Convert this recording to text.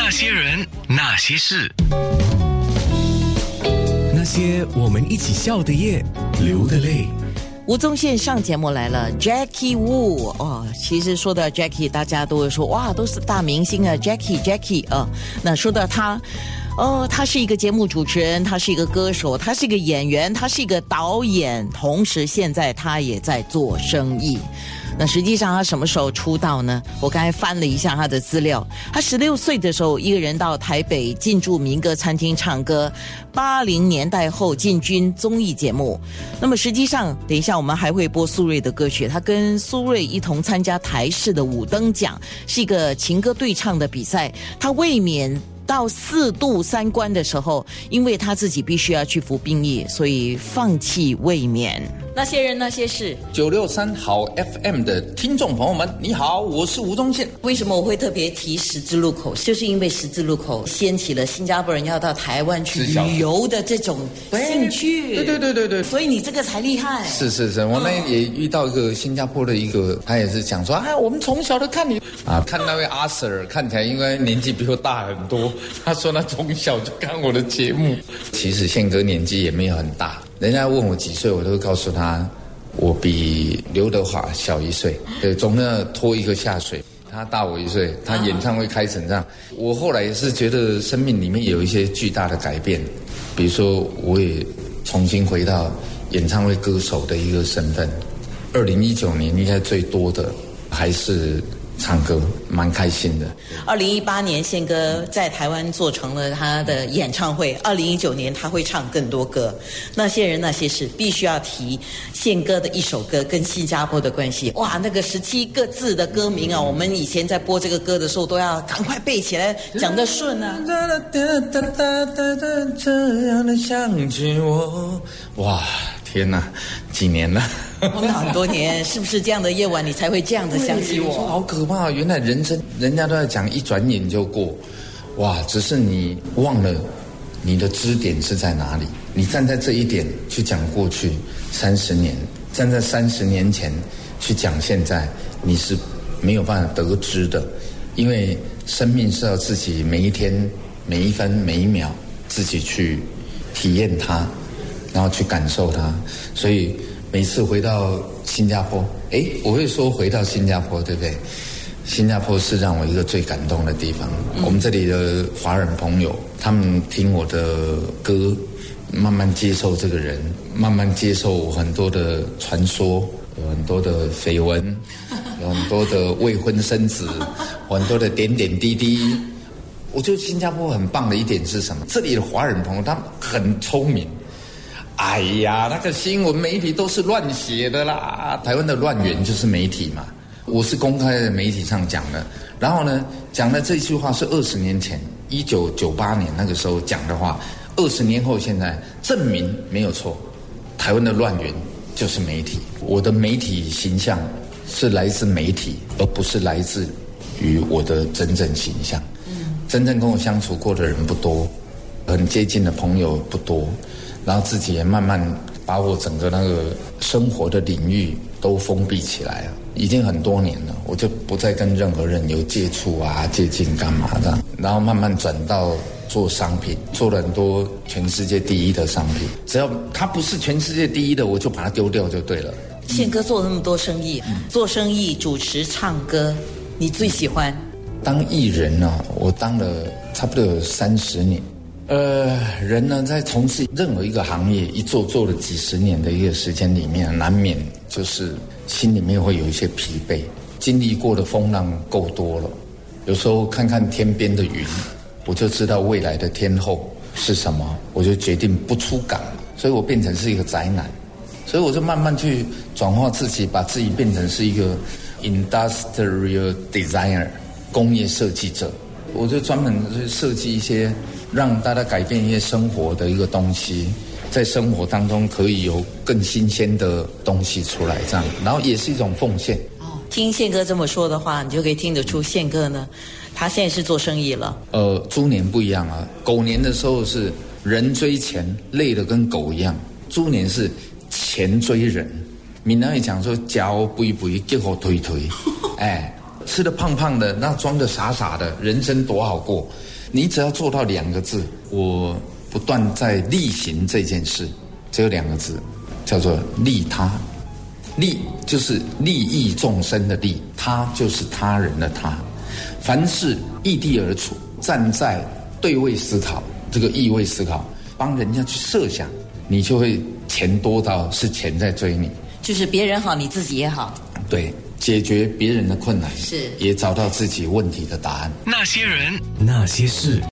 那些人，那些事，那些我们一起笑的夜，流的泪。吴宗宪上节目来了，Jackie Wu 哦，其实说到 Jackie，大家都会说哇，都是大明星啊，Jackie Jackie 啊。那说到他，哦，他是一个节目主持人，他是一个歌手，他是一个演员，他是一个导演，同时现在他也在做生意。那实际上他什么时候出道呢？我刚才翻了一下他的资料，他十六岁的时候一个人到台北进驻民歌餐厅唱歌，八零年代后进军综艺节目。那么实际上，等一下我们还会播苏芮的歌曲，他跟苏芮一同参加台视的五灯奖，是一个情歌对唱的比赛，他卫冕。到四度三关的时候，因为他自己必须要去服兵役，所以放弃卫冕。那些人那些事，九六三好 FM 的听众朋友们，你好，我是吴宗宪。为什么我会特别提十字路口？就是因为十字路口掀起了新加坡人要到台湾去旅游的这种兴趣。对对对对对，所以你这个才厉害。是是是，我那也遇到一个新加坡的一个，他也是讲说，哎，我们从小都看你啊，看那位阿 Sir，看起来应该年纪比我大很多。他说他从小就看我的节目。其实宪哥年纪也没有很大。人家问我几岁，我都会告诉他，我比刘德华小一岁，对，总要拖一个下水。他大我一岁，他演唱会开成这样。我后来也是觉得生命里面有一些巨大的改变，比如说我也重新回到演唱会歌手的一个身份。二零一九年应该最多的还是。唱歌蛮开心的。二零一八年，宪哥在台湾做成了他的演唱会。二零一九年，他会唱更多歌。那些人那些事，必须要提宪哥的一首歌跟新加坡的关系。哇，那个十七个字的歌名啊，我们以前在播这个歌的时候都要赶快背起来，讲得顺啊。这样的想起我，哇。天哪，几年了？很多年，是不是这样的夜晚你才会这样子想起我？好可怕！原来人生，人家都在讲一转眼就过，哇！只是你忘了你的支点是在哪里。你站在这一点去讲过去三十年，站在三十年前去讲现在，你是没有办法得知的，因为生命是要自己每一天、每一分、每一秒自己去体验它。然后去感受它，所以每次回到新加坡，哎，我会说回到新加坡，对不对？新加坡是让我一个最感动的地方。我们这里的华人朋友，他们听我的歌，慢慢接受这个人，慢慢接受我很多的传说，有很多的绯闻，有很多的未婚生子，很多的点点滴滴。我觉得新加坡很棒的一点是什么？这里的华人朋友他们很聪明。哎呀，那个新闻媒体都是乱写的啦！台湾的乱源就是媒体嘛。我是公开的媒体上讲的，然后呢，讲的这句话是二十年前，一九九八年那个时候讲的话，二十年后现在证明没有错。台湾的乱源就是媒体，我的媒体形象是来自媒体，而不是来自于我的真正形象。嗯真正跟我相处过的人不多，很接近的朋友不多。然后自己也慢慢把我整个那个生活的领域都封闭起来了，已经很多年了，我就不再跟任何人有接触啊、接近干嘛的。然后慢慢转到做商品，做了很多全世界第一的商品。只要它不是全世界第一的，我就把它丢掉就对了。宪哥做那么多生意，做生意、主持、唱歌，你最喜欢？当艺人呢？我当了差不多有三十年。呃，人呢在从事任何一个行业，一做做了几十年的一个时间里面，难免就是心里面会有一些疲惫。经历过的风浪够多了，有时候看看天边的云，我就知道未来的天后是什么，我就决定不出港，所以我变成是一个宅男，所以我就慢慢去转化自己，把自己变成是一个 industrial designer 工业设计者，我就专门去设计一些。让大家改变一些生活的一个东西，在生活当中可以有更新鲜的东西出来，这样，然后也是一种奉献。哦，听宪哥这么说的话，你就可以听得出宪哥呢，他现在是做生意了。呃，猪年不一样啊，狗年的时候是人追钱，累得跟狗一样；猪年是钱追人。闽南语讲说，脚不一不一，结果推推，哎。吃的胖胖的，那装的傻傻的，人生多好过。你只要做到两个字，我不断在例行这件事，只有两个字，叫做利他。利就是利益众生的利，他就是他人的他。凡事异地而处，站在对位思考，这个异位思考，帮人家去设想，你就会钱多到是钱在追你。就是别人好，你自己也好。对，解决别人的困难，是也找到自己问题的答案。那些人，那些事。